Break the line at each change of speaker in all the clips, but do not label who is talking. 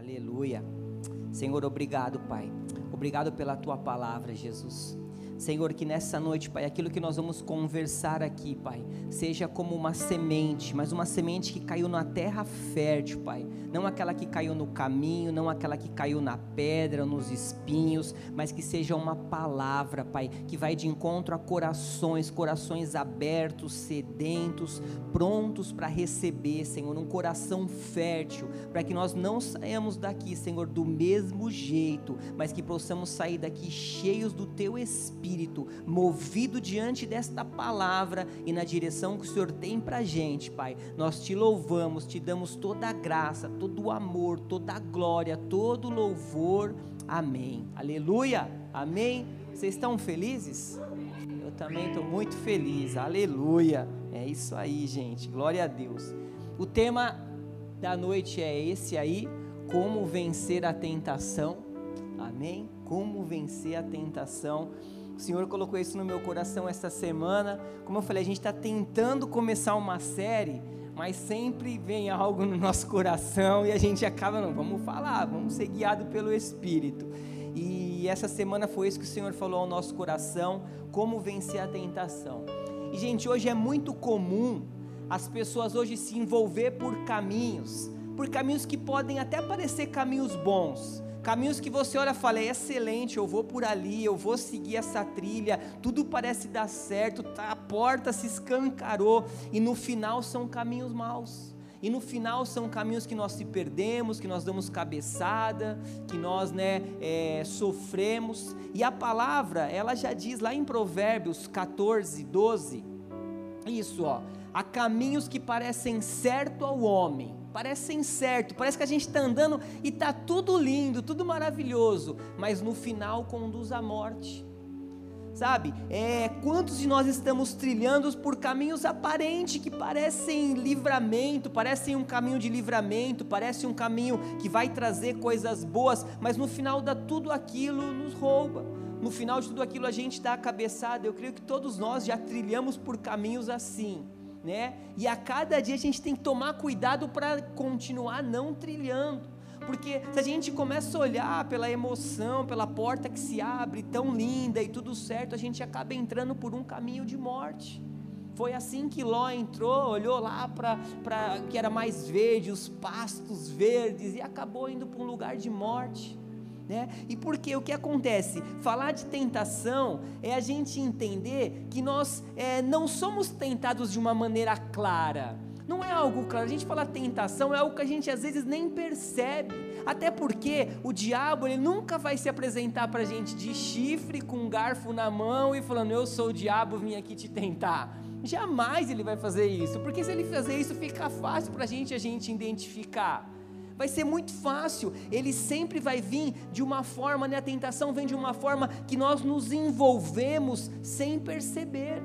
Aleluia. Senhor, obrigado, Pai. Obrigado pela tua palavra, Jesus. Senhor, que nessa noite, Pai, aquilo que nós vamos conversar aqui, Pai, seja como uma semente, mas uma semente que caiu na terra fértil, Pai. Não aquela que caiu no caminho, não aquela que caiu na pedra, nos espinhos, mas que seja uma palavra, Pai, que vai de encontro a corações, corações abertos, sedentos, prontos para receber, Senhor, um coração fértil, para que nós não saímos daqui, Senhor, do mesmo jeito, mas que possamos sair daqui cheios do Teu Espírito espírito, movido diante desta palavra e na direção que o Senhor tem para a gente, Pai. Nós te louvamos, te damos toda a graça, todo o amor, toda a glória, todo o louvor. Amém. Aleluia. Amém. Vocês estão felizes? Eu também estou muito feliz. Aleluia. É isso aí, gente. Glória a Deus. O tema da noite é esse aí: como vencer a tentação. Amém? Como vencer a tentação. O Senhor colocou isso no meu coração esta semana. Como eu falei, a gente está tentando começar uma série, mas sempre vem algo no nosso coração e a gente acaba, não, vamos falar, vamos ser guiado pelo Espírito. E essa semana foi isso que o Senhor falou ao nosso coração, como vencer a tentação. E gente, hoje é muito comum as pessoas hoje se envolver por caminhos, por caminhos que podem até parecer caminhos bons, Caminhos que você olha e fala, é excelente, eu vou por ali, eu vou seguir essa trilha, tudo parece dar certo, tá, a porta se escancarou, e no final são caminhos maus. E no final são caminhos que nós se perdemos, que nós damos cabeçada, que nós né, é, sofremos. E a palavra, ela já diz lá em Provérbios 14, 12, isso, ó. Há caminhos que parecem certo ao homem, parecem certo, parece que a gente está andando e está tudo lindo, tudo maravilhoso, mas no final conduz à morte. Sabe, é, quantos de nós estamos trilhando por caminhos aparentes que parecem livramento, parecem um caminho de livramento, parece um caminho que vai trazer coisas boas, mas no final dá tudo aquilo nos rouba. No final de tudo aquilo a gente dá a cabeçada. Eu creio que todos nós já trilhamos por caminhos assim né? E a cada dia a gente tem que tomar cuidado para continuar não trilhando. Porque se a gente começa a olhar pela emoção, pela porta que se abre, tão linda e tudo certo, a gente acaba entrando por um caminho de morte. Foi assim que Ló entrou, olhou lá para que era mais verde, os pastos verdes, e acabou indo para um lugar de morte. Né? E porque o que acontece? Falar de tentação é a gente entender que nós é, não somos tentados de uma maneira clara. Não é algo claro. A gente fala tentação, é algo que a gente às vezes nem percebe. Até porque o diabo ele nunca vai se apresentar para a gente de chifre com um garfo na mão e falando: Eu sou o diabo, vim aqui te tentar. Jamais ele vai fazer isso, porque se ele fazer isso, fica fácil para a gente a gente identificar vai ser muito fácil. Ele sempre vai vir de uma forma, né? A tentação vem de uma forma que nós nos envolvemos sem perceber.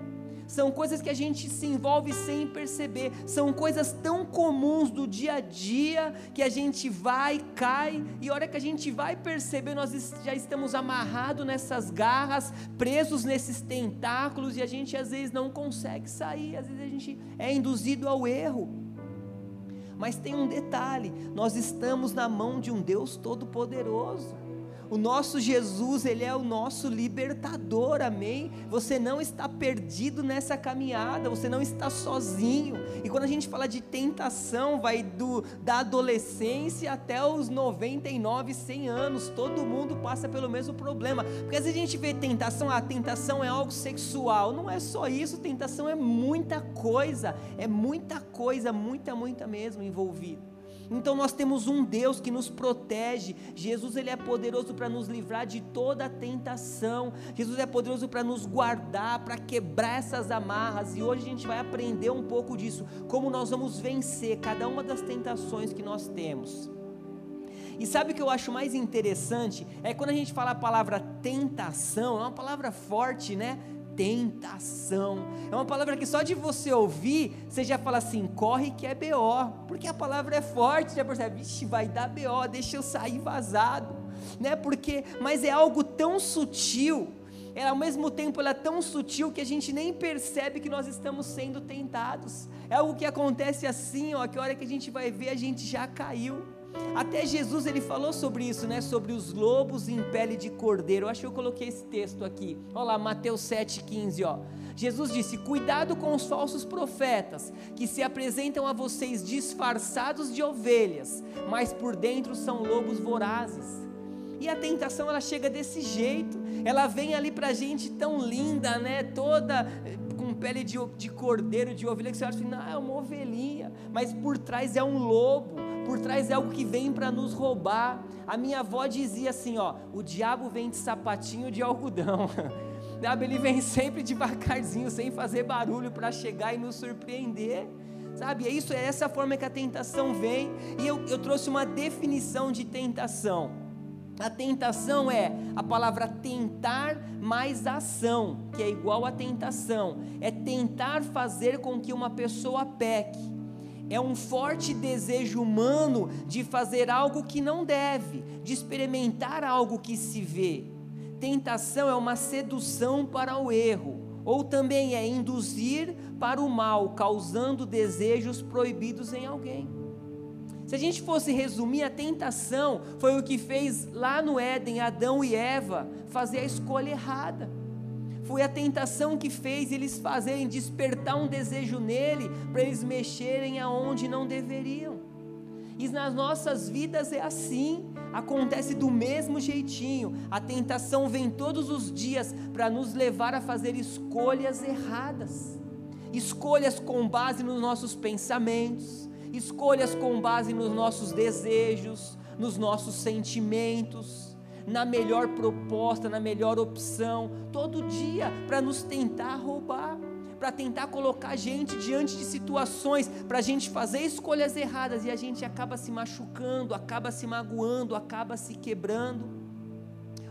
São coisas que a gente se envolve sem perceber. São coisas tão comuns do dia a dia que a gente vai, cai, e a hora que a gente vai perceber, nós já estamos amarrados nessas garras, presos nesses tentáculos, e a gente às vezes não consegue sair, às vezes a gente é induzido ao erro. Mas tem um detalhe: nós estamos na mão de um Deus todo-poderoso. O nosso Jesus, Ele é o nosso libertador, amém? Você não está perdido nessa caminhada, você não está sozinho. E quando a gente fala de tentação, vai do, da adolescência até os 99, 100 anos, todo mundo passa pelo mesmo problema. Porque às vezes a gente vê tentação, a tentação é algo sexual. Não é só isso, tentação é muita coisa, é muita coisa, muita, muita mesmo envolvida. Então nós temos um Deus que nos protege. Jesus ele é poderoso para nos livrar de toda tentação. Jesus é poderoso para nos guardar, para quebrar essas amarras. E hoje a gente vai aprender um pouco disso, como nós vamos vencer cada uma das tentações que nós temos. E sabe o que eu acho mais interessante? É quando a gente fala a palavra tentação, é uma palavra forte, né? Tentação. É uma palavra que só de você ouvir, você já fala assim: corre que é BO, porque a palavra é forte, já percebe, vixe, vai dar BO, deixa eu sair vazado, né? Porque, mas é algo tão sutil, é, ao mesmo tempo ela é tão sutil que a gente nem percebe que nós estamos sendo tentados. É algo que acontece assim, ó, que a hora que a gente vai ver, a gente já caiu. Até Jesus ele falou sobre isso, né? Sobre os lobos em pele de cordeiro. Eu acho que eu coloquei esse texto aqui. Olha lá, Mateus 7,15, ó. Jesus disse: Cuidado com os falsos profetas, que se apresentam a vocês disfarçados de ovelhas, mas por dentro são lobos vorazes. E a tentação ela chega desse jeito, ela vem ali para a gente tão linda, né? Toda pele de, de cordeiro, de ovelha, que você acha não, é uma ovelhinha, mas por trás é um lobo, por trás é algo que vem para nos roubar. A minha avó dizia assim: ó, o diabo vem de sapatinho de algodão. Sabe, ele vem sempre devagarzinho, sem fazer barulho para chegar e nos surpreender. Sabe, é isso, é essa forma que a tentação vem. E eu, eu trouxe uma definição de tentação. A tentação é a palavra tentar mais ação, que é igual a tentação. É tentar fazer com que uma pessoa peque. É um forte desejo humano de fazer algo que não deve, de experimentar algo que se vê. Tentação é uma sedução para o erro, ou também é induzir para o mal, causando desejos proibidos em alguém. Se a gente fosse resumir, a tentação foi o que fez lá no Éden Adão e Eva fazer a escolha errada. Foi a tentação que fez eles fazerem despertar um desejo nele para eles mexerem aonde não deveriam. E nas nossas vidas é assim, acontece do mesmo jeitinho. A tentação vem todos os dias para nos levar a fazer escolhas erradas. Escolhas com base nos nossos pensamentos, escolhas com base nos nossos desejos, nos nossos sentimentos, na melhor proposta, na melhor opção, todo dia para nos tentar roubar para tentar colocar a gente diante de situações, para a gente fazer escolhas erradas e a gente acaba se machucando, acaba se magoando, acaba se quebrando.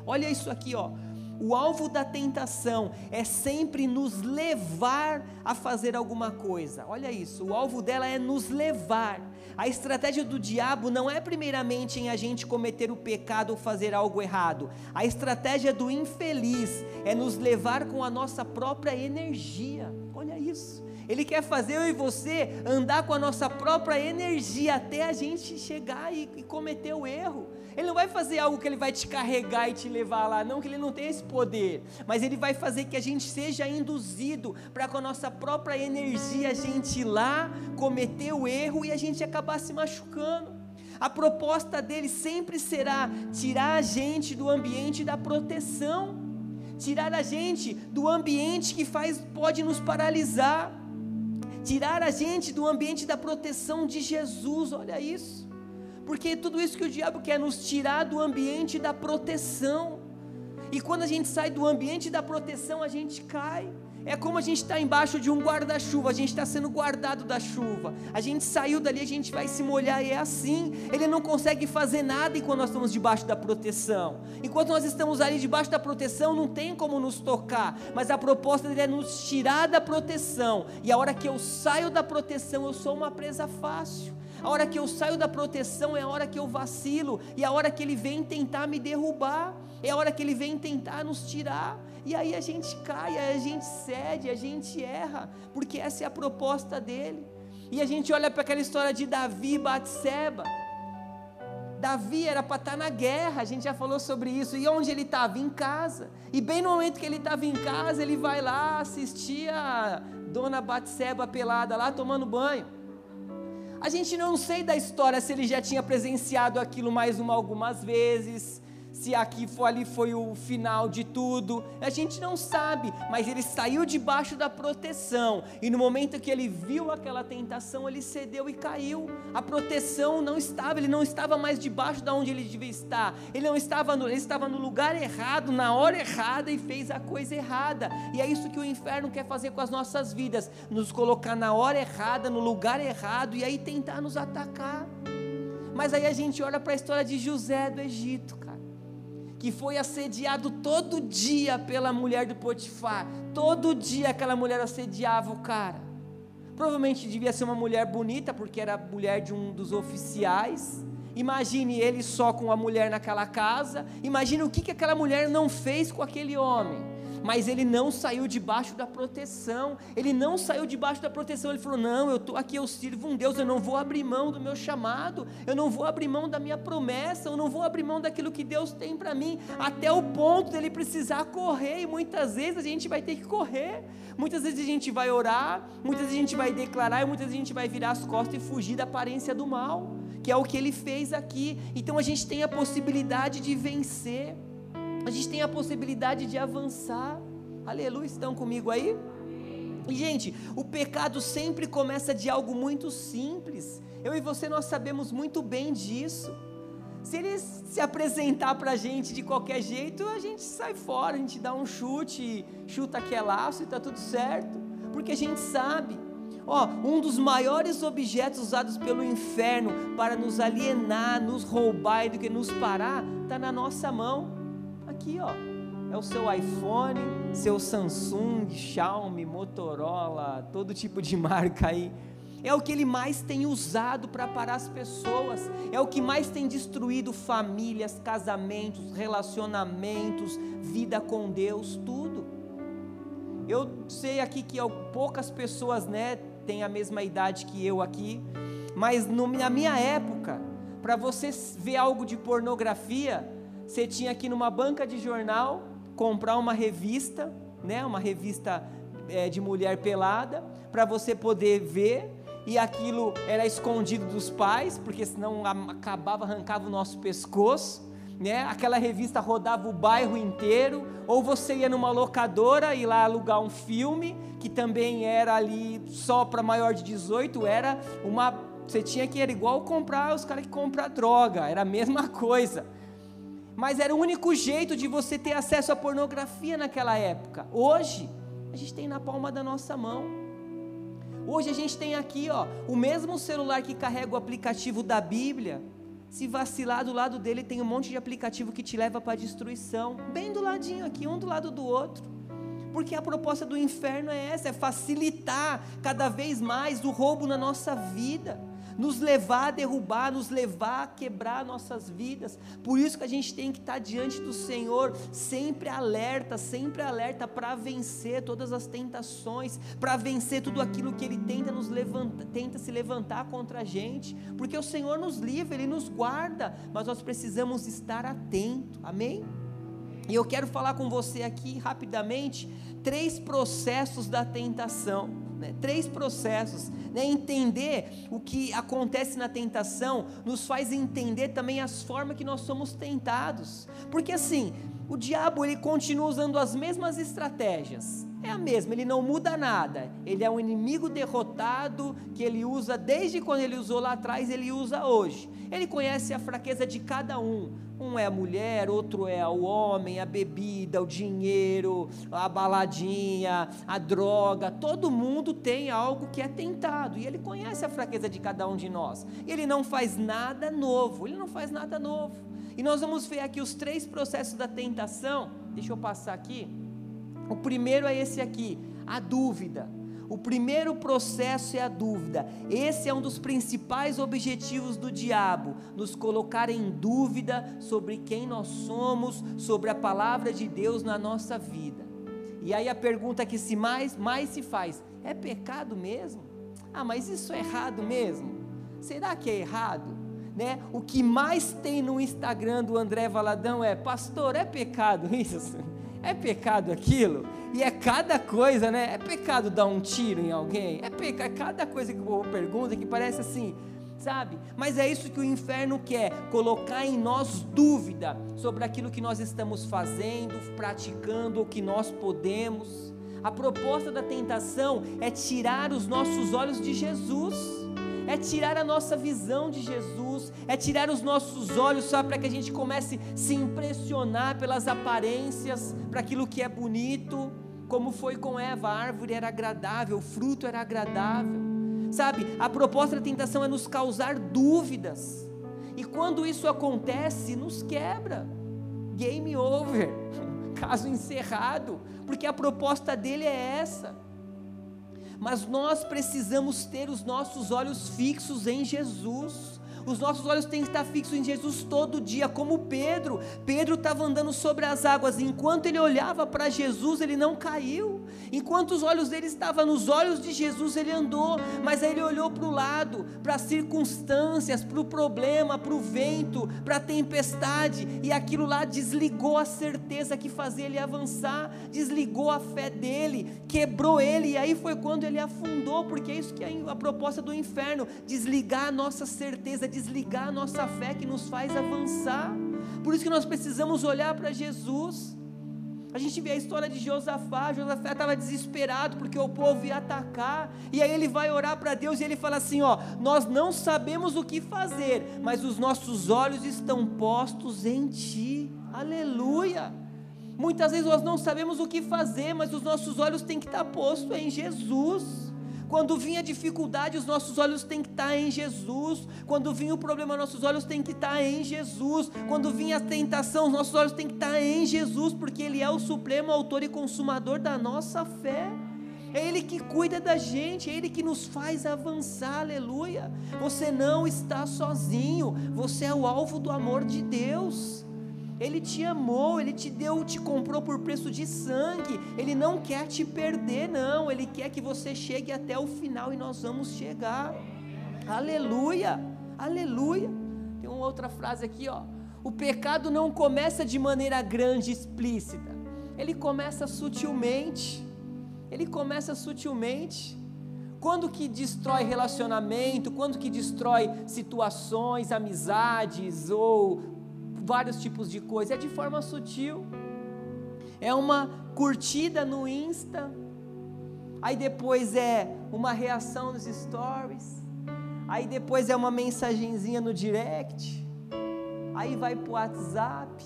Olha isso aqui, ó. O alvo da tentação é sempre nos levar a fazer alguma coisa. Olha isso, o alvo dela é nos levar. A estratégia do diabo não é primeiramente em a gente cometer o pecado ou fazer algo errado. A estratégia do infeliz é nos levar com a nossa própria energia. Olha isso. Ele quer fazer eu e você andar com a nossa própria energia até a gente chegar e, e, cometer o erro. Ele não vai fazer algo que ele vai te carregar e te levar lá, não, que ele não tem esse poder. Mas ele vai fazer que a gente seja induzido para com a nossa própria energia a gente ir lá, cometer o erro e a gente acabar se machucando. A proposta dele sempre será tirar a gente do ambiente da proteção, tirar a gente do ambiente que faz pode nos paralisar tirar a gente do ambiente da proteção de Jesus, olha isso. Porque tudo isso que o diabo quer nos tirar do ambiente da proteção. E quando a gente sai do ambiente da proteção, a gente cai. É como a gente está embaixo de um guarda-chuva, a gente está sendo guardado da chuva. A gente saiu dali, a gente vai se molhar e é assim. Ele não consegue fazer nada enquanto nós estamos debaixo da proteção. Enquanto nós estamos ali debaixo da proteção, não tem como nos tocar. Mas a proposta dele é nos tirar da proteção. E a hora que eu saio da proteção, eu sou uma presa fácil. A hora que eu saio da proteção é a hora que eu vacilo. E a hora que ele vem tentar me derrubar. É a hora que ele vem tentar nos tirar. E aí a gente cai, a gente cede, a gente erra, porque essa é a proposta dele. E a gente olha para aquela história de Davi e Batseba. Davi era para estar na guerra, a gente já falou sobre isso. E onde ele estava? Em casa. E bem no momento que ele estava em casa, ele vai lá assistir a dona Batseba pelada lá tomando banho. A gente não sei da história se ele já tinha presenciado aquilo mais uma algumas vezes, se aqui foi, ali foi o final de tudo, a gente não sabe, mas ele saiu debaixo da proteção, e no momento que ele viu aquela tentação, ele cedeu e caiu. A proteção não estava, ele não estava mais debaixo de onde ele devia estar, ele não estava no, ele estava no lugar errado, na hora errada e fez a coisa errada. E é isso que o inferno quer fazer com as nossas vidas, nos colocar na hora errada, no lugar errado e aí tentar nos atacar. Mas aí a gente olha para a história de José do Egito, que foi assediado todo dia pela mulher do Potifar. Todo dia aquela mulher assediava o cara. Provavelmente devia ser uma mulher bonita, porque era mulher de um dos oficiais. Imagine ele só com a mulher naquela casa. Imagine o que, que aquela mulher não fez com aquele homem. Mas ele não saiu debaixo da proteção. Ele não saiu debaixo da proteção. Ele falou: Não, eu estou aqui, eu sirvo um Deus, eu não vou abrir mão do meu chamado, eu não vou abrir mão da minha promessa, eu não vou abrir mão daquilo que Deus tem para mim, até o ponto dele precisar correr. E muitas vezes a gente vai ter que correr, muitas vezes a gente vai orar, muitas vezes a gente vai declarar, e muitas vezes a gente vai virar as costas e fugir da aparência do mal, que é o que ele fez aqui. Então a gente tem a possibilidade de vencer a gente tem a possibilidade de avançar. Aleluia, estão comigo aí? E, gente, o pecado sempre começa de algo muito simples. Eu e você, nós sabemos muito bem disso. Se ele se apresentar para a gente de qualquer jeito, a gente sai fora, a gente dá um chute, chuta que é laço e está tudo certo. Porque a gente sabe. Ó, um dos maiores objetos usados pelo inferno para nos alienar, nos roubar e do que nos parar, está na nossa mão aqui, ó. É o seu iPhone, seu Samsung, Xiaomi, Motorola, todo tipo de marca aí. É o que ele mais tem usado para parar as pessoas. É o que mais tem destruído famílias, casamentos, relacionamentos, vida com Deus, tudo. Eu sei aqui que poucas pessoas, né, têm a mesma idade que eu aqui, mas no, na minha época, para você ver algo de pornografia, você tinha que ir numa banca de jornal comprar uma revista, né, uma revista é, de mulher pelada, para você poder ver, e aquilo era escondido dos pais, porque senão acabava, arrancava o nosso pescoço. Né? Aquela revista rodava o bairro inteiro, ou você ia numa locadora e lá alugar um filme, que também era ali só para maior de 18, era uma. Você tinha que ir igual comprar os caras que compram droga, era a mesma coisa mas era o único jeito de você ter acesso à pornografia naquela época. Hoje, a gente tem na palma da nossa mão. Hoje a gente tem aqui, ó, o mesmo celular que carrega o aplicativo da Bíblia. Se vacilar do lado dele, tem um monte de aplicativo que te leva para a destruição, bem do ladinho aqui, um do lado do outro. Porque a proposta do inferno é essa, é facilitar cada vez mais o roubo na nossa vida nos levar a derrubar, nos levar a quebrar nossas vidas. Por isso que a gente tem que estar diante do Senhor, sempre alerta, sempre alerta para vencer todas as tentações, para vencer tudo aquilo que Ele tenta nos levanta, tenta se levantar contra a gente, porque o Senhor nos livra, Ele nos guarda, mas nós precisamos estar atentos. Amém? E eu quero falar com você aqui rapidamente três processos da tentação né? três processos. Né? Entender o que acontece na tentação nos faz entender também as formas que nós somos tentados. Porque assim, o diabo ele continua usando as mesmas estratégias. É a mesma, ele não muda nada. Ele é um inimigo derrotado que ele usa desde quando ele usou lá atrás, ele usa hoje. Ele conhece a fraqueza de cada um. Um é a mulher, outro é o homem, a bebida, o dinheiro, a baladinha, a droga. Todo mundo tem algo que é tentado e ele conhece a fraqueza de cada um de nós. Ele não faz nada novo, ele não faz nada novo. E nós vamos ver aqui os três processos da tentação. Deixa eu passar aqui. O primeiro é esse aqui, a dúvida. O primeiro processo é a dúvida. Esse é um dos principais objetivos do diabo: nos colocar em dúvida sobre quem nós somos, sobre a palavra de Deus na nossa vida. E aí a pergunta que se mais, mais se faz: é pecado mesmo? Ah, mas isso é errado mesmo? Será que é errado? Né? O que mais tem no Instagram do André Valadão é: Pastor, é pecado isso? É pecado aquilo? E é cada coisa, né? É pecado dar um tiro em alguém? É pecado, é cada coisa que o povo pergunta que parece assim, sabe? Mas é isso que o inferno quer: colocar em nós dúvida sobre aquilo que nós estamos fazendo, praticando, o que nós podemos. A proposta da tentação é tirar os nossos olhos de Jesus é tirar a nossa visão de Jesus, é tirar os nossos olhos só para que a gente comece a se impressionar pelas aparências, para aquilo que é bonito, como foi com Eva, a árvore era agradável, o fruto era agradável. Sabe, a proposta da tentação é nos causar dúvidas. E quando isso acontece, nos quebra. Game over. Caso encerrado, porque a proposta dele é essa mas nós precisamos ter os nossos olhos fixos em Jesus. Os nossos olhos têm que estar fixos em Jesus todo dia, como Pedro. Pedro estava andando sobre as águas, enquanto ele olhava para Jesus, ele não caiu. Enquanto os olhos dele estavam nos olhos de Jesus, ele andou, mas aí ele olhou para o lado, para as circunstâncias, para o problema, para o vento, para a tempestade, e aquilo lá desligou a certeza que fazia ele avançar, desligou a fé dele, quebrou ele, e aí foi quando ele afundou, porque é isso que é a proposta do inferno: desligar a nossa certeza, desligar a nossa fé que nos faz avançar. Por isso que nós precisamos olhar para Jesus. A gente vê a história de Josafá. Josafá estava desesperado porque o povo ia atacar. E aí ele vai orar para Deus e ele fala assim: Ó, nós não sabemos o que fazer, mas os nossos olhos estão postos em Ti. Aleluia. Muitas vezes nós não sabemos o que fazer, mas os nossos olhos têm que estar postos em Jesus. Quando vinha a dificuldade, os nossos olhos têm que estar em Jesus. Quando vinha o problema, nossos olhos têm que estar em Jesus. Quando vinha a tentação, os nossos olhos têm que estar em Jesus, porque Ele é o supremo autor e consumador da nossa fé. É Ele que cuida da gente, é Ele que nos faz avançar, aleluia. Você não está sozinho, você é o alvo do amor de Deus. Ele te amou, Ele te deu, te comprou por preço de sangue. Ele não quer te perder, não. Ele quer que você chegue até o final e nós vamos chegar. Aleluia, aleluia. Tem uma outra frase aqui, ó. O pecado não começa de maneira grande, explícita. Ele começa sutilmente. Ele começa sutilmente. Quando que destrói relacionamento, quando que destrói situações, amizades ou vários tipos de coisa, é de forma sutil. É uma curtida no Insta, aí depois é uma reação nos stories, aí depois é uma mensagenzinha no direct, aí vai pro WhatsApp,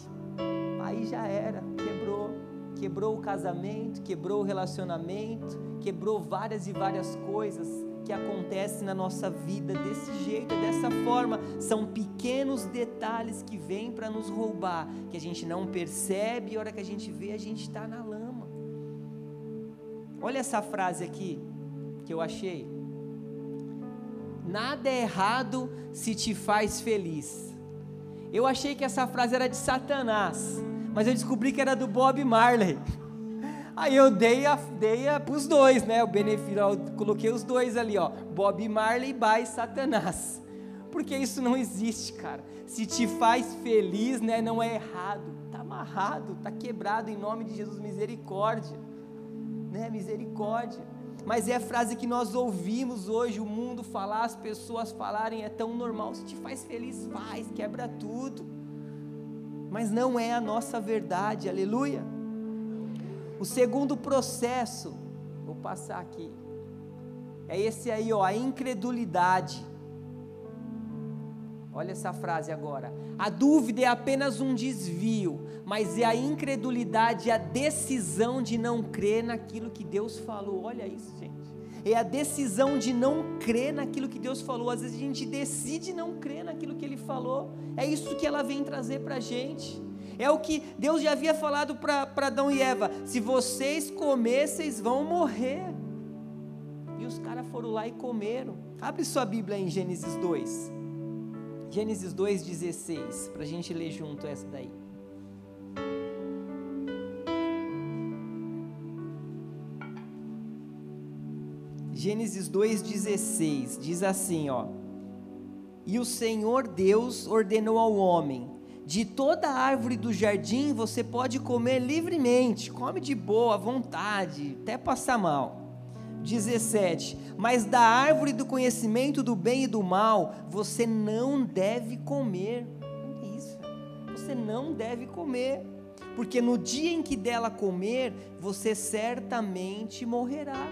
aí já era, quebrou, quebrou o casamento, quebrou o relacionamento, quebrou várias e várias coisas que acontece na nossa vida desse jeito, dessa forma. São pequenos detalhes que vêm para nos roubar, que a gente não percebe e a hora que a gente vê, a gente está na lama. Olha essa frase aqui que eu achei. Nada é errado se te faz feliz. Eu achei que essa frase era de Satanás, mas eu descobri que era do Bob Marley. Aí eu dei a, dei a pros dois, né? O benefício, eu coloquei os dois ali, ó. Bob Marley by Satanás. Porque isso não existe, cara. Se te faz feliz, né? Não é errado. Tá amarrado, tá quebrado em nome de Jesus, misericórdia. Né? Misericórdia. Mas é a frase que nós ouvimos hoje, o mundo falar, as pessoas falarem, é tão normal. Se te faz feliz, faz, quebra tudo. Mas não é a nossa verdade, aleluia. O segundo processo, vou passar aqui, é esse aí, ó, a incredulidade. Olha essa frase agora. A dúvida é apenas um desvio, mas é a incredulidade a decisão de não crer naquilo que Deus falou. Olha isso, gente. É a decisão de não crer naquilo que Deus falou. Às vezes a gente decide não crer naquilo que Ele falou. É isso que ela vem trazer para a gente. É o que Deus já havia falado para Adão e Eva: se vocês comer, vocês vão morrer. E os caras foram lá e comeram. Abre sua Bíblia em Gênesis 2. Gênesis 2,16, para a gente ler junto essa daí. Gênesis 2,16 diz assim: ó. E o Senhor Deus ordenou ao homem: de toda árvore do jardim você pode comer livremente, come de boa, à vontade, até passar mal. 17. Mas da árvore do conhecimento do bem e do mal você não deve comer. É isso. Você não deve comer, porque no dia em que dela comer, você certamente morrerá.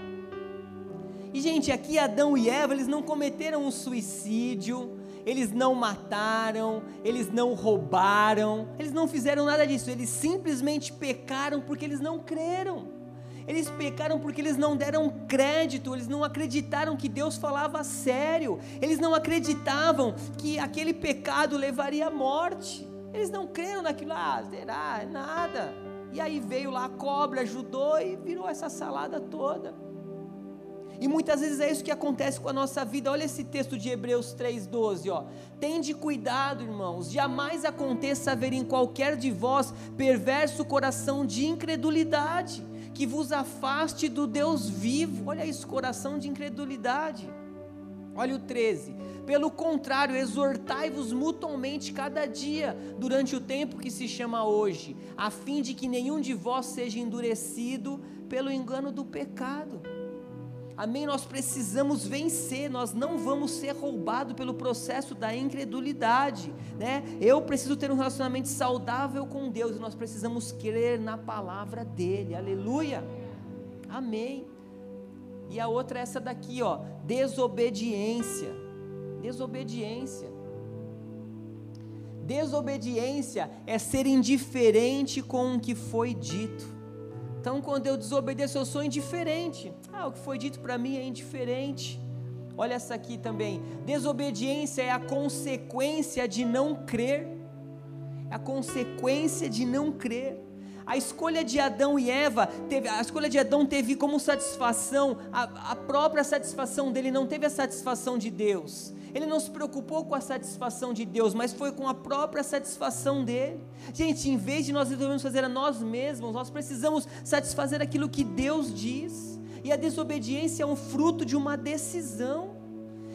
E gente, aqui Adão e Eva, eles não cometeram um suicídio, eles não mataram, eles não roubaram, eles não fizeram nada disso, eles simplesmente pecaram porque eles não creram. Eles pecaram porque eles não deram crédito, eles não acreditaram que Deus falava sério, eles não acreditavam que aquele pecado levaria à morte. Eles não creram naquilo, ah, será? Nada. E aí veio lá a cobra, ajudou e virou essa salada toda. E muitas vezes é isso que acontece com a nossa vida. Olha esse texto de Hebreus 3:12, ó. Tende cuidado, irmãos, jamais aconteça haver em qualquer de vós perverso coração de incredulidade, que vos afaste do Deus vivo. Olha isso, coração de incredulidade. Olha o 13. Pelo contrário, exortai-vos mutuamente cada dia, durante o tempo que se chama hoje, a fim de que nenhum de vós seja endurecido pelo engano do pecado. Amém? Nós precisamos vencer, nós não vamos ser roubados pelo processo da incredulidade, né? Eu preciso ter um relacionamento saudável com Deus e nós precisamos crer na palavra dele, aleluia, amém. E a outra é essa daqui, ó, desobediência, desobediência. Desobediência é ser indiferente com o que foi dito. Então, quando eu desobedeço, eu sou indiferente. Ah, o que foi dito para mim é indiferente. Olha essa aqui também. Desobediência é a consequência de não crer. É a consequência de não crer. A escolha de Adão e Eva, teve, a escolha de Adão teve como satisfação a, a própria satisfação dele, não teve a satisfação de Deus. Ele não se preocupou com a satisfação de Deus, mas foi com a própria satisfação dele. Gente, em vez de nós devemos fazer a nós mesmos, nós precisamos satisfazer aquilo que Deus diz. E a desobediência é um fruto de uma decisão.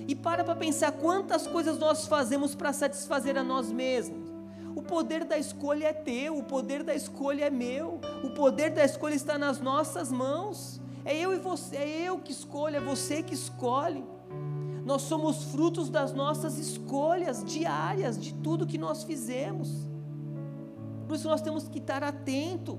E para para pensar quantas coisas nós fazemos para satisfazer a nós mesmos. O poder da escolha é teu, o poder da escolha é meu, o poder da escolha está nas nossas mãos. É eu e você, é eu que escolho, é você que escolhe. Nós somos frutos das nossas escolhas diárias, de tudo que nós fizemos. Por isso nós temos que estar atento.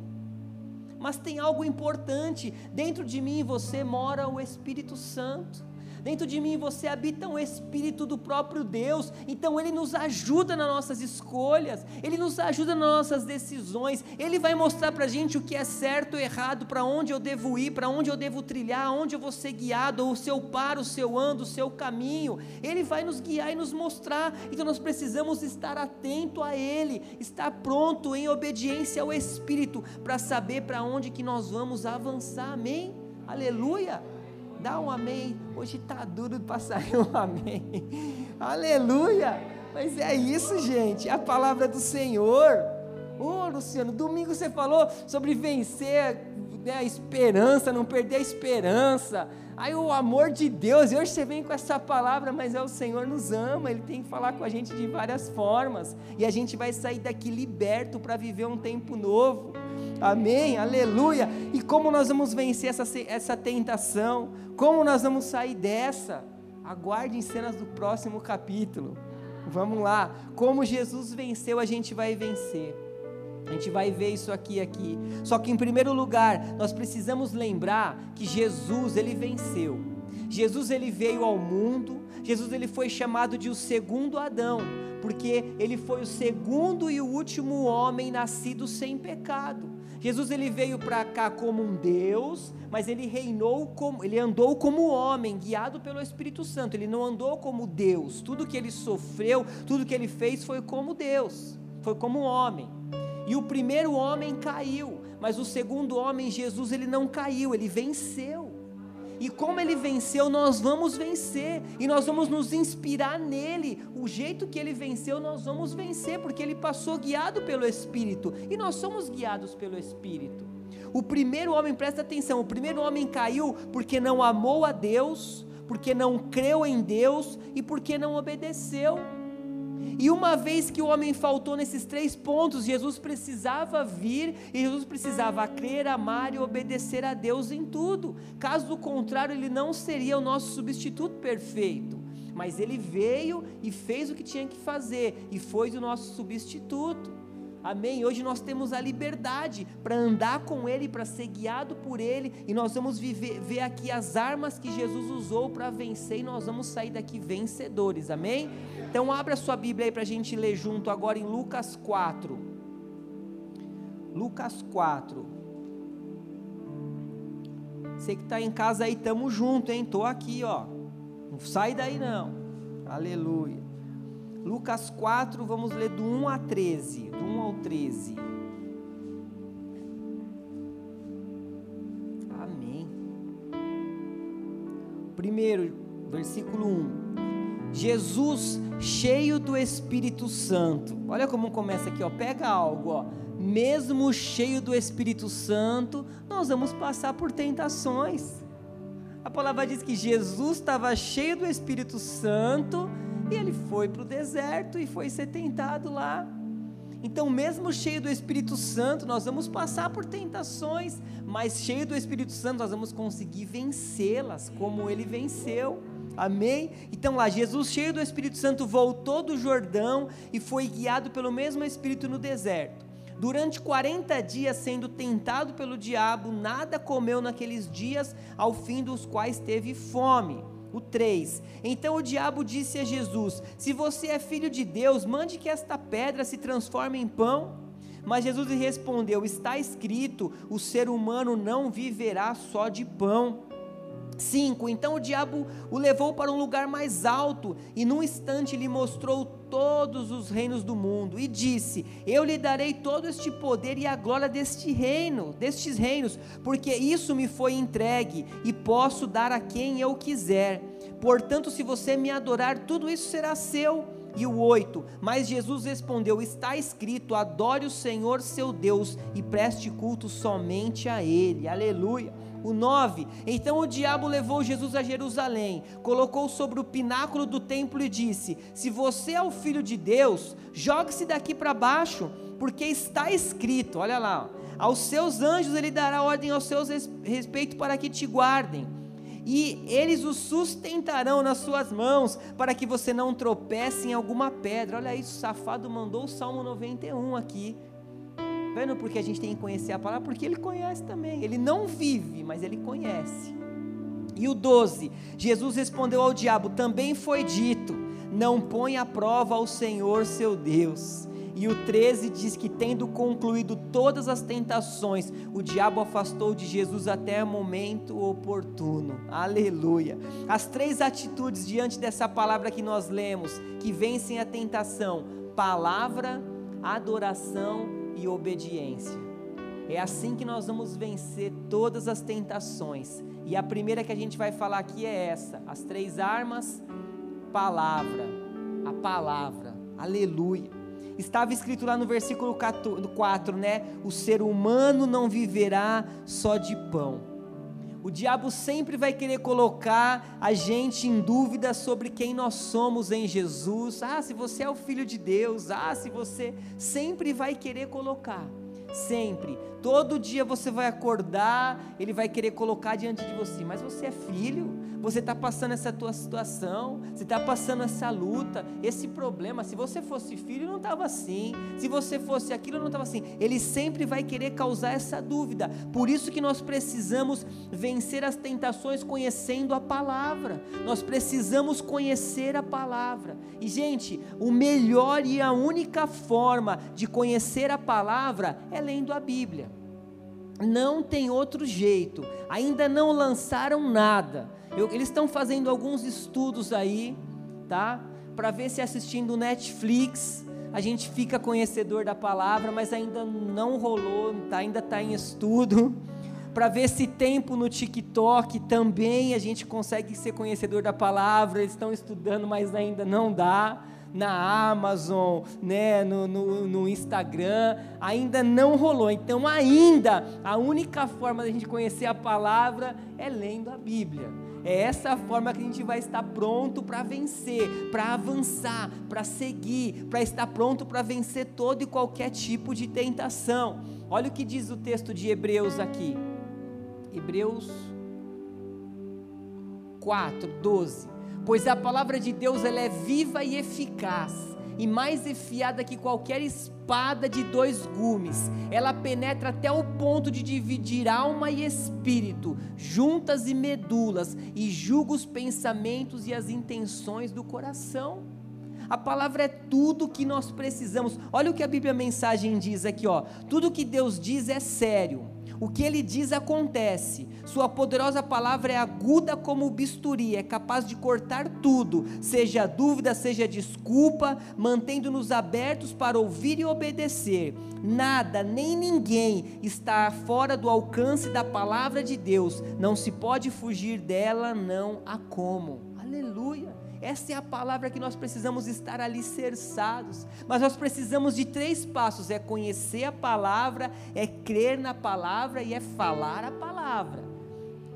Mas tem algo importante: dentro de mim e você mora o Espírito Santo. Dentro de mim você habita um espírito do próprio Deus, então ele nos ajuda nas nossas escolhas, ele nos ajuda nas nossas decisões, ele vai mostrar para a gente o que é certo e errado, para onde eu devo ir, para onde eu devo trilhar, onde eu vou ser guiado, o seu par, o seu ando, o seu caminho, ele vai nos guiar e nos mostrar, então nós precisamos estar atento a ele, estar pronto em obediência ao Espírito, para saber para onde que nós vamos avançar, amém? Aleluia! Dá um amém. Hoje está duro para sair um amém. Aleluia. Mas é isso, gente. É a palavra do Senhor. Ô, oh, Luciano, domingo você falou sobre vencer né, a esperança, não perder a esperança. Aí o amor de Deus, e hoje você vem com essa palavra, mas é o Senhor nos ama, Ele tem que falar com a gente de várias formas, e a gente vai sair daqui liberto para viver um tempo novo. Amém, aleluia. E como nós vamos vencer essa, essa tentação? Como nós vamos sair dessa? Aguarde em cenas do próximo capítulo. Vamos lá. Como Jesus venceu, a gente vai vencer. A gente vai ver isso aqui aqui. Só que em primeiro lugar, nós precisamos lembrar que Jesus, ele venceu. Jesus ele veio ao mundo, Jesus ele foi chamado de o segundo Adão, porque ele foi o segundo e o último homem nascido sem pecado. Jesus ele veio para cá como um Deus, mas ele reinou como, ele andou como homem, guiado pelo Espírito Santo. Ele não andou como Deus. Tudo que ele sofreu, tudo que ele fez foi como Deus, foi como homem. E o primeiro homem caiu, mas o segundo homem, Jesus, ele não caiu, ele venceu. E como ele venceu, nós vamos vencer. E nós vamos nos inspirar nele. O jeito que ele venceu, nós vamos vencer, porque ele passou guiado pelo Espírito. E nós somos guiados pelo Espírito. O primeiro homem, presta atenção, o primeiro homem caiu porque não amou a Deus, porque não creu em Deus e porque não obedeceu. E uma vez que o homem faltou nesses três pontos, Jesus precisava vir e Jesus precisava crer, amar e obedecer a Deus em tudo. Caso contrário, ele não seria o nosso substituto perfeito. Mas ele veio e fez o que tinha que fazer e foi o nosso substituto. Amém? Hoje nós temos a liberdade para andar com Ele, para ser guiado por Ele, e nós vamos viver, ver aqui as armas que Jesus usou para vencer, e nós vamos sair daqui vencedores. Amém? Então, abra sua Bíblia aí para a gente ler junto agora em Lucas 4. Lucas 4. Você que está em casa aí, tamo junto, hein? Tô aqui, ó. Não sai daí não. Aleluia. Lucas 4, vamos ler do 1 a 13. Do 1 ao 13. Amém. Primeiro, versículo 1. Jesus cheio do Espírito Santo. Olha como começa aqui, ó. Pega algo, ó. Mesmo cheio do Espírito Santo, nós vamos passar por tentações. A palavra diz que Jesus estava cheio do Espírito Santo e ele foi para o deserto e foi ser tentado lá. Então, mesmo cheio do Espírito Santo, nós vamos passar por tentações, mas cheio do Espírito Santo, nós vamos conseguir vencê-las, como ele venceu. Amém? Então lá, Jesus, cheio do Espírito Santo, voltou do Jordão e foi guiado pelo mesmo Espírito no deserto. Durante 40 dias, sendo tentado pelo diabo, nada comeu naqueles dias, ao fim dos quais teve fome. O 3. Então o diabo disse a Jesus: Se você é filho de Deus, mande que esta pedra se transforme em pão. Mas Jesus lhe respondeu: Está escrito: o ser humano não viverá só de pão. 5. Então o diabo o levou para um lugar mais alto e num instante lhe mostrou todos os reinos do mundo e disse: Eu lhe darei todo este poder e a glória deste reino, destes reinos, porque isso me foi entregue e posso dar a quem eu quiser. Portanto, se você me adorar, tudo isso será seu. E o 8: Mas Jesus respondeu: Está escrito: Adore o Senhor seu Deus e preste culto somente a Ele. Aleluia. O 9: Então o diabo levou Jesus a Jerusalém, colocou sobre o pináculo do templo e disse: Se você é o filho de Deus, jogue-se daqui para baixo, porque está escrito: Olha lá, aos seus anjos ele dará ordem aos seus respeito para que te guardem e eles o sustentarão nas suas mãos, para que você não tropece em alguma pedra. Olha isso, o safado mandou o Salmo 91 aqui. Vendo porque a gente tem que conhecer a palavra? Porque ele conhece também. Ele não vive, mas ele conhece. E o 12: Jesus respondeu ao diabo: Também foi dito, não põe à prova ao Senhor seu Deus. E o 13 diz que, tendo concluído todas as tentações, o diabo afastou de Jesus até o momento oportuno. Aleluia. As três atitudes diante dessa palavra que nós lemos, que vencem a tentação: palavra, adoração e obediência. É assim que nós vamos vencer todas as tentações. E a primeira que a gente vai falar aqui é essa: as três armas, palavra, a palavra, aleluia. Estava escrito lá no versículo 4, né? O ser humano não viverá só de pão o diabo sempre vai querer colocar a gente em dúvida sobre quem nós somos em Jesus. Ah, se você é o filho de Deus. Ah, se você sempre vai querer colocar. Sempre. Todo dia você vai acordar, ele vai querer colocar diante de você. Mas você é filho? Você está passando essa tua situação, você está passando essa luta, esse problema. Se você fosse filho, não estava assim. Se você fosse aquilo, não estava assim. Ele sempre vai querer causar essa dúvida. Por isso que nós precisamos vencer as tentações conhecendo a palavra. Nós precisamos conhecer a palavra. E, gente, o melhor e a única forma de conhecer a palavra é lendo a Bíblia. Não tem outro jeito. Ainda não lançaram nada eu, eles estão fazendo alguns estudos aí, tá? Para ver se assistindo Netflix a gente fica conhecedor da palavra, mas ainda não rolou, tá, ainda está em estudo. Para ver se tempo no TikTok também a gente consegue ser conhecedor da palavra. Eles estão estudando, mas ainda não dá na Amazon, né, no, no, no, Instagram, ainda não rolou. Então, ainda, a única forma da gente conhecer a palavra é lendo a Bíblia. É essa forma que a gente vai estar pronto para vencer, para avançar, para seguir, para estar pronto para vencer todo e qualquer tipo de tentação. Olha o que diz o texto de Hebreus aqui. Hebreus 4, 12. Pois a palavra de Deus ela é viva e eficaz e mais efiada que qualquer espada de dois gumes. Ela penetra até o ponto de dividir alma e espírito, juntas e medulas, e julga os pensamentos e as intenções do coração. A palavra é tudo que nós precisamos. Olha o que a Bíblia Mensagem diz aqui, ó. Tudo que Deus diz é sério. O que ele diz acontece. Sua poderosa palavra é aguda como o bisturi, é capaz de cortar tudo, seja dúvida, seja desculpa, mantendo-nos abertos para ouvir e obedecer. Nada, nem ninguém está fora do alcance da palavra de Deus. Não se pode fugir dela, não há como. Aleluia. Essa é a palavra que nós precisamos estar alicerçados. Mas nós precisamos de três passos: é conhecer a palavra, é crer na palavra e é falar a palavra.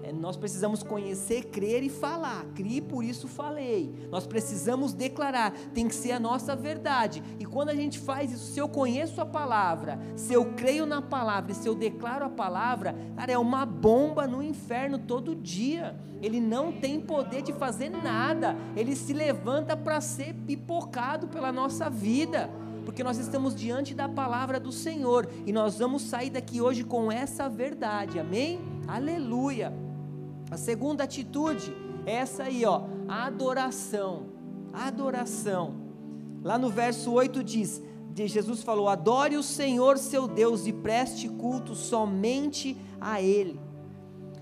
É, nós precisamos conhecer, crer e falar. Criei, por isso falei. Nós precisamos declarar, tem que ser a nossa verdade. E quando a gente faz isso, se eu conheço a palavra, se eu creio na palavra e se eu declaro a palavra, cara, é uma bomba no inferno todo dia. Ele não tem poder de fazer nada. Ele se levanta para ser pipocado pela nossa vida porque nós estamos diante da palavra do Senhor e nós vamos sair daqui hoje com essa verdade, amém? Aleluia. A segunda atitude é essa aí, ó, adoração. Adoração. Lá no verso 8 diz: Jesus falou: "Adore o Senhor seu Deus e preste culto somente a ele".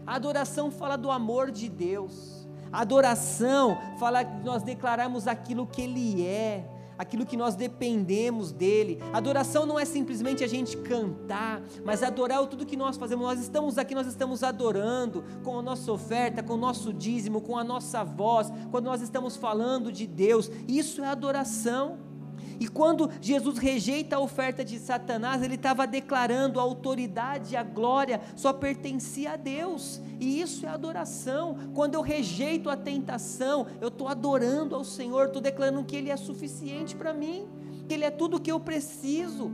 A adoração fala do amor de Deus. A adoração fala que nós declaramos aquilo que ele é aquilo que nós dependemos dele. Adoração não é simplesmente a gente cantar, mas adorar é tudo que nós fazemos. Nós estamos aqui, nós estamos adorando com a nossa oferta, com o nosso dízimo, com a nossa voz, quando nós estamos falando de Deus. Isso é adoração. E quando Jesus rejeita a oferta de Satanás, ele estava declarando a autoridade, a glória só pertencia a Deus. E isso é adoração. Quando eu rejeito a tentação, eu estou adorando ao Senhor, estou declarando que Ele é suficiente para mim, que Ele é tudo o que eu preciso.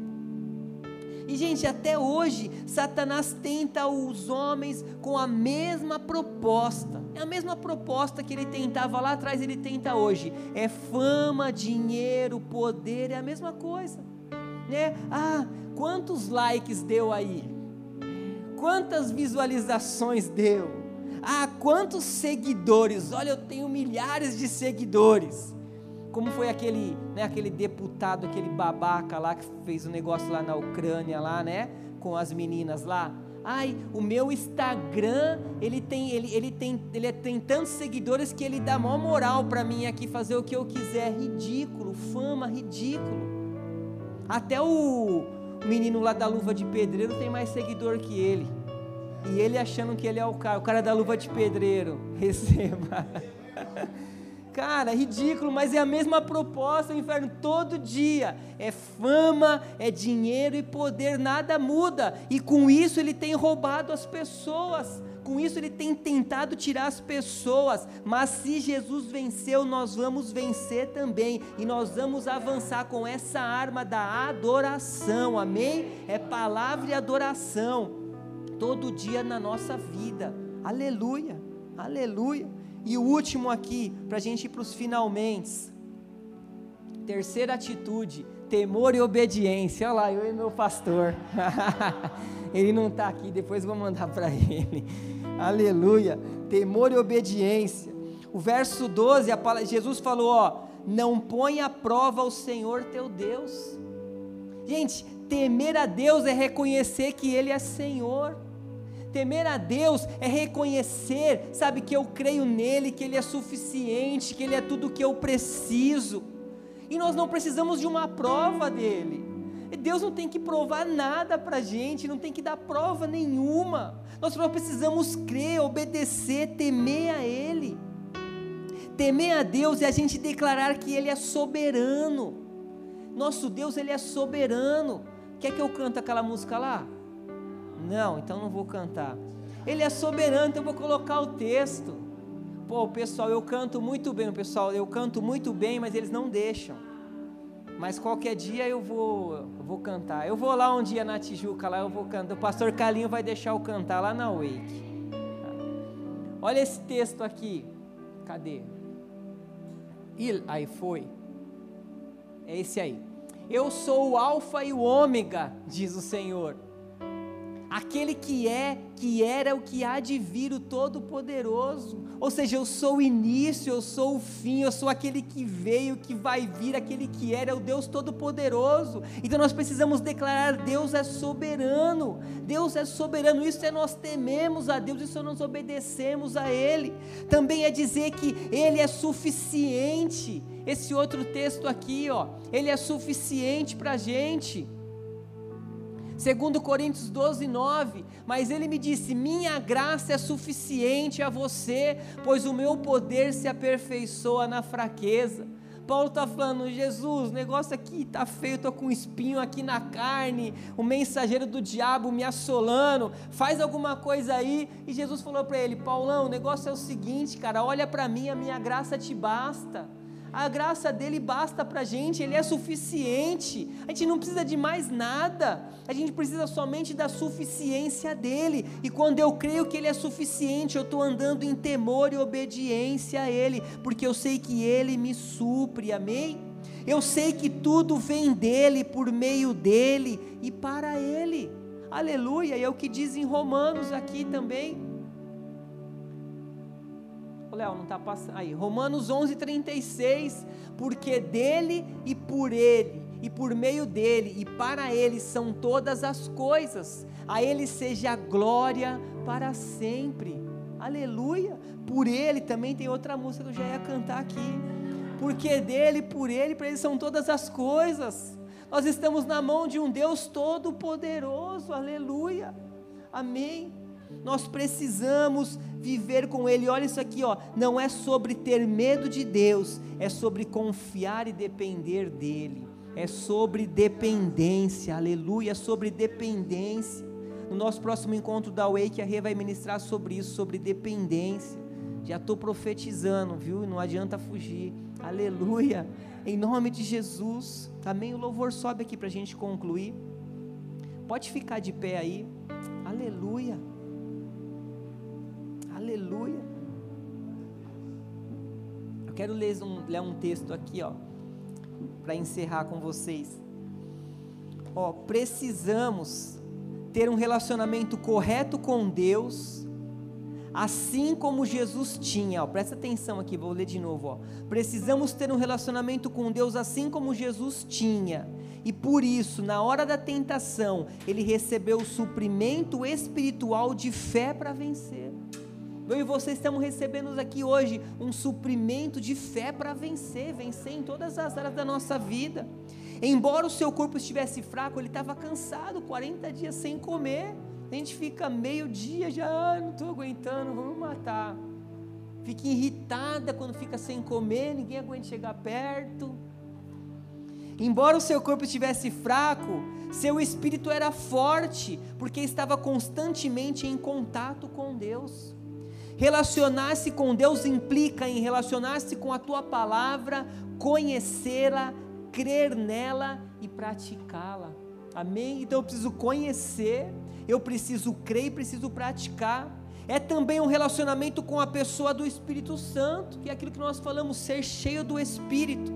E, gente, até hoje, Satanás tenta os homens com a mesma proposta. É a mesma proposta que ele tentava lá atrás, ele tenta hoje. É fama, dinheiro, poder, é a mesma coisa. Né? Ah, quantos likes deu aí? Quantas visualizações deu? Ah, quantos seguidores? Olha, eu tenho milhares de seguidores como foi aquele, né, aquele deputado, aquele babaca lá que fez o um negócio lá na Ucrânia lá, né, com as meninas lá. Ai, o meu Instagram, ele tem, ele, ele tem, ele é, tem tantos seguidores que ele dá maior moral para mim aqui fazer o que eu quiser. Ridículo, fama, ridículo. Até o menino lá da luva de pedreiro tem mais seguidor que ele. E ele achando que ele é o cara, o cara da luva de pedreiro. Receba. Cara, ridículo, mas é a mesma proposta, o inferno todo dia. É fama, é dinheiro e poder, nada muda. E com isso ele tem roubado as pessoas. Com isso ele tem tentado tirar as pessoas. Mas se Jesus venceu, nós vamos vencer também. E nós vamos avançar com essa arma da adoração. Amém? É palavra e adoração. Todo dia na nossa vida. Aleluia. Aleluia. E o último aqui, para a gente ir para os finalmente. Terceira atitude, temor e obediência. Olha lá, eu e meu pastor. ele não está aqui, depois vou mandar para ele. Aleluia. Temor e obediência. O verso 12, a, Jesus falou: ó, não põe à prova o Senhor teu Deus. Gente, temer a Deus é reconhecer que Ele é Senhor. Temer a Deus é reconhecer, sabe, que eu creio nele, que ele é suficiente, que ele é tudo o que eu preciso. E nós não precisamos de uma prova dele. Deus não tem que provar nada para gente, não tem que dar prova nenhuma. Nós só precisamos crer, obedecer, temer a Ele. Temer a Deus é a gente declarar que Ele é soberano. Nosso Deus, Ele é soberano. Quer que eu cante aquela música lá? Não, então não vou cantar. Ele é soberano, então eu vou colocar o texto. Pô, pessoal, eu canto muito bem, pessoal, eu canto muito bem, mas eles não deixam. Mas qualquer dia eu vou, eu vou cantar. Eu vou lá um dia na Tijuca, lá eu vou cantar. O pastor Calinho vai deixar eu cantar lá na Wake. Olha esse texto aqui. Cadê? Il, aí foi. É esse aí. Eu sou o Alfa e o Ômega, diz o Senhor aquele que é, que era o que há de vir, o Todo-Poderoso. Ou seja, eu sou o início, eu sou o fim, eu sou aquele que veio, que vai vir, aquele que era, é o Deus Todo-Poderoso. Então nós precisamos declarar: Deus é soberano, Deus é soberano. Isso é nós tememos a Deus, isso é nós obedecemos a Ele. Também é dizer que Ele é suficiente. Esse outro texto aqui, ó, Ele é suficiente para a gente. Segundo Coríntios 12, 9, mas ele me disse: "Minha graça é suficiente a você, pois o meu poder se aperfeiçoa na fraqueza." Paulo está falando, Jesus, o negócio aqui está feio, estou com um espinho aqui na carne, o mensageiro do diabo me assolando, faz alguma coisa aí. E Jesus falou para ele: Paulão, o negócio é o seguinte, cara, olha para mim, a minha graça te basta. A graça dele basta para a gente, ele é suficiente. A gente não precisa de mais nada, a gente precisa somente da suficiência dele. E quando eu creio que ele é suficiente, eu estou andando em temor e obediência a ele, porque eu sei que ele me supre, amém? Eu sei que tudo vem dele, por meio dele e para ele, aleluia. E é o que diz em Romanos aqui também. Léo, não está passando. Aí, Romanos 11, 36. Porque dele e por ele, e por meio dele, e para ele são todas as coisas. A ele seja a glória para sempre. Aleluia. Por ele também tem outra música que eu já ia cantar aqui. Porque dele, por ele, para ele são todas as coisas. Nós estamos na mão de um Deus todo-poderoso. Aleluia. Amém. Nós precisamos viver com Ele. Olha isso aqui, ó. Não é sobre ter medo de Deus, é sobre confiar e depender dEle. É sobre dependência, aleluia, é sobre dependência. No nosso próximo encontro da Wake, a Rê vai ministrar sobre isso, sobre dependência. Já estou profetizando, viu? Não adianta fugir. Aleluia. Em nome de Jesus. Amém. O louvor sobe aqui para a gente concluir. Pode ficar de pé aí. Aleluia. Aleluia. Eu quero ler um, ler um texto aqui, ó, para encerrar com vocês. Ó, precisamos ter um relacionamento correto com Deus, assim como Jesus tinha. Ó, presta atenção aqui, vou ler de novo. Ó. Precisamos ter um relacionamento com Deus assim como Jesus tinha. E por isso, na hora da tentação, ele recebeu o suprimento espiritual de fé para vencer. Eu e você estamos recebendo aqui hoje um suprimento de fé para vencer, vencer em todas as áreas da nossa vida. Embora o seu corpo estivesse fraco, ele estava cansado, 40 dias sem comer. A gente fica meio dia já, ah, não estou aguentando, vamos matar. Fica irritada quando fica sem comer, ninguém aguenta chegar perto. Embora o seu corpo estivesse fraco, seu espírito era forte, porque estava constantemente em contato com Deus. Relacionar-se com Deus implica em relacionar-se com a tua palavra, conhecê-la, crer nela e praticá-la. Amém? Então eu preciso conhecer, eu preciso crer e preciso praticar. É também um relacionamento com a pessoa do Espírito Santo, que é aquilo que nós falamos, ser cheio do Espírito.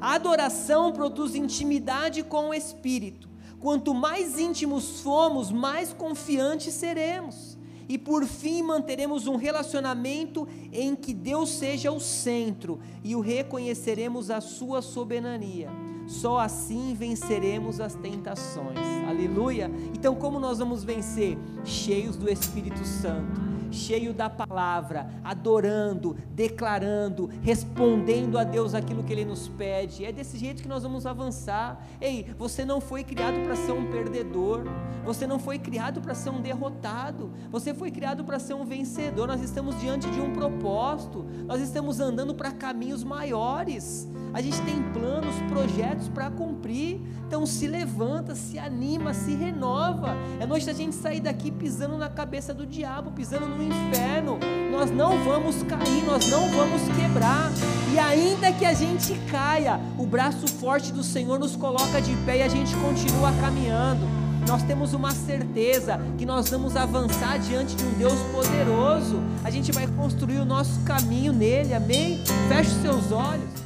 A adoração produz intimidade com o Espírito. Quanto mais íntimos formos, mais confiantes seremos. E por fim, manteremos um relacionamento em que Deus seja o centro e o reconheceremos a sua soberania. Só assim venceremos as tentações. Aleluia! Então, como nós vamos vencer? Cheios do Espírito Santo cheio da palavra, adorando, declarando, respondendo a Deus aquilo que Ele nos pede. É desse jeito que nós vamos avançar. Ei, você não foi criado para ser um perdedor, você não foi criado para ser um derrotado, você foi criado para ser um vencedor. Nós estamos diante de um propósito, nós estamos andando para caminhos maiores. A gente tem planos, projetos para cumprir. Então se levanta, se anima, se renova. É noite da gente sair daqui pisando na cabeça do diabo, pisando no inferno. Nós não vamos cair, nós não vamos quebrar. E ainda que a gente caia, o braço forte do Senhor nos coloca de pé e a gente continua caminhando. Nós temos uma certeza que nós vamos avançar diante de um Deus poderoso. A gente vai construir o nosso caminho nele, amém? Feche os seus olhos.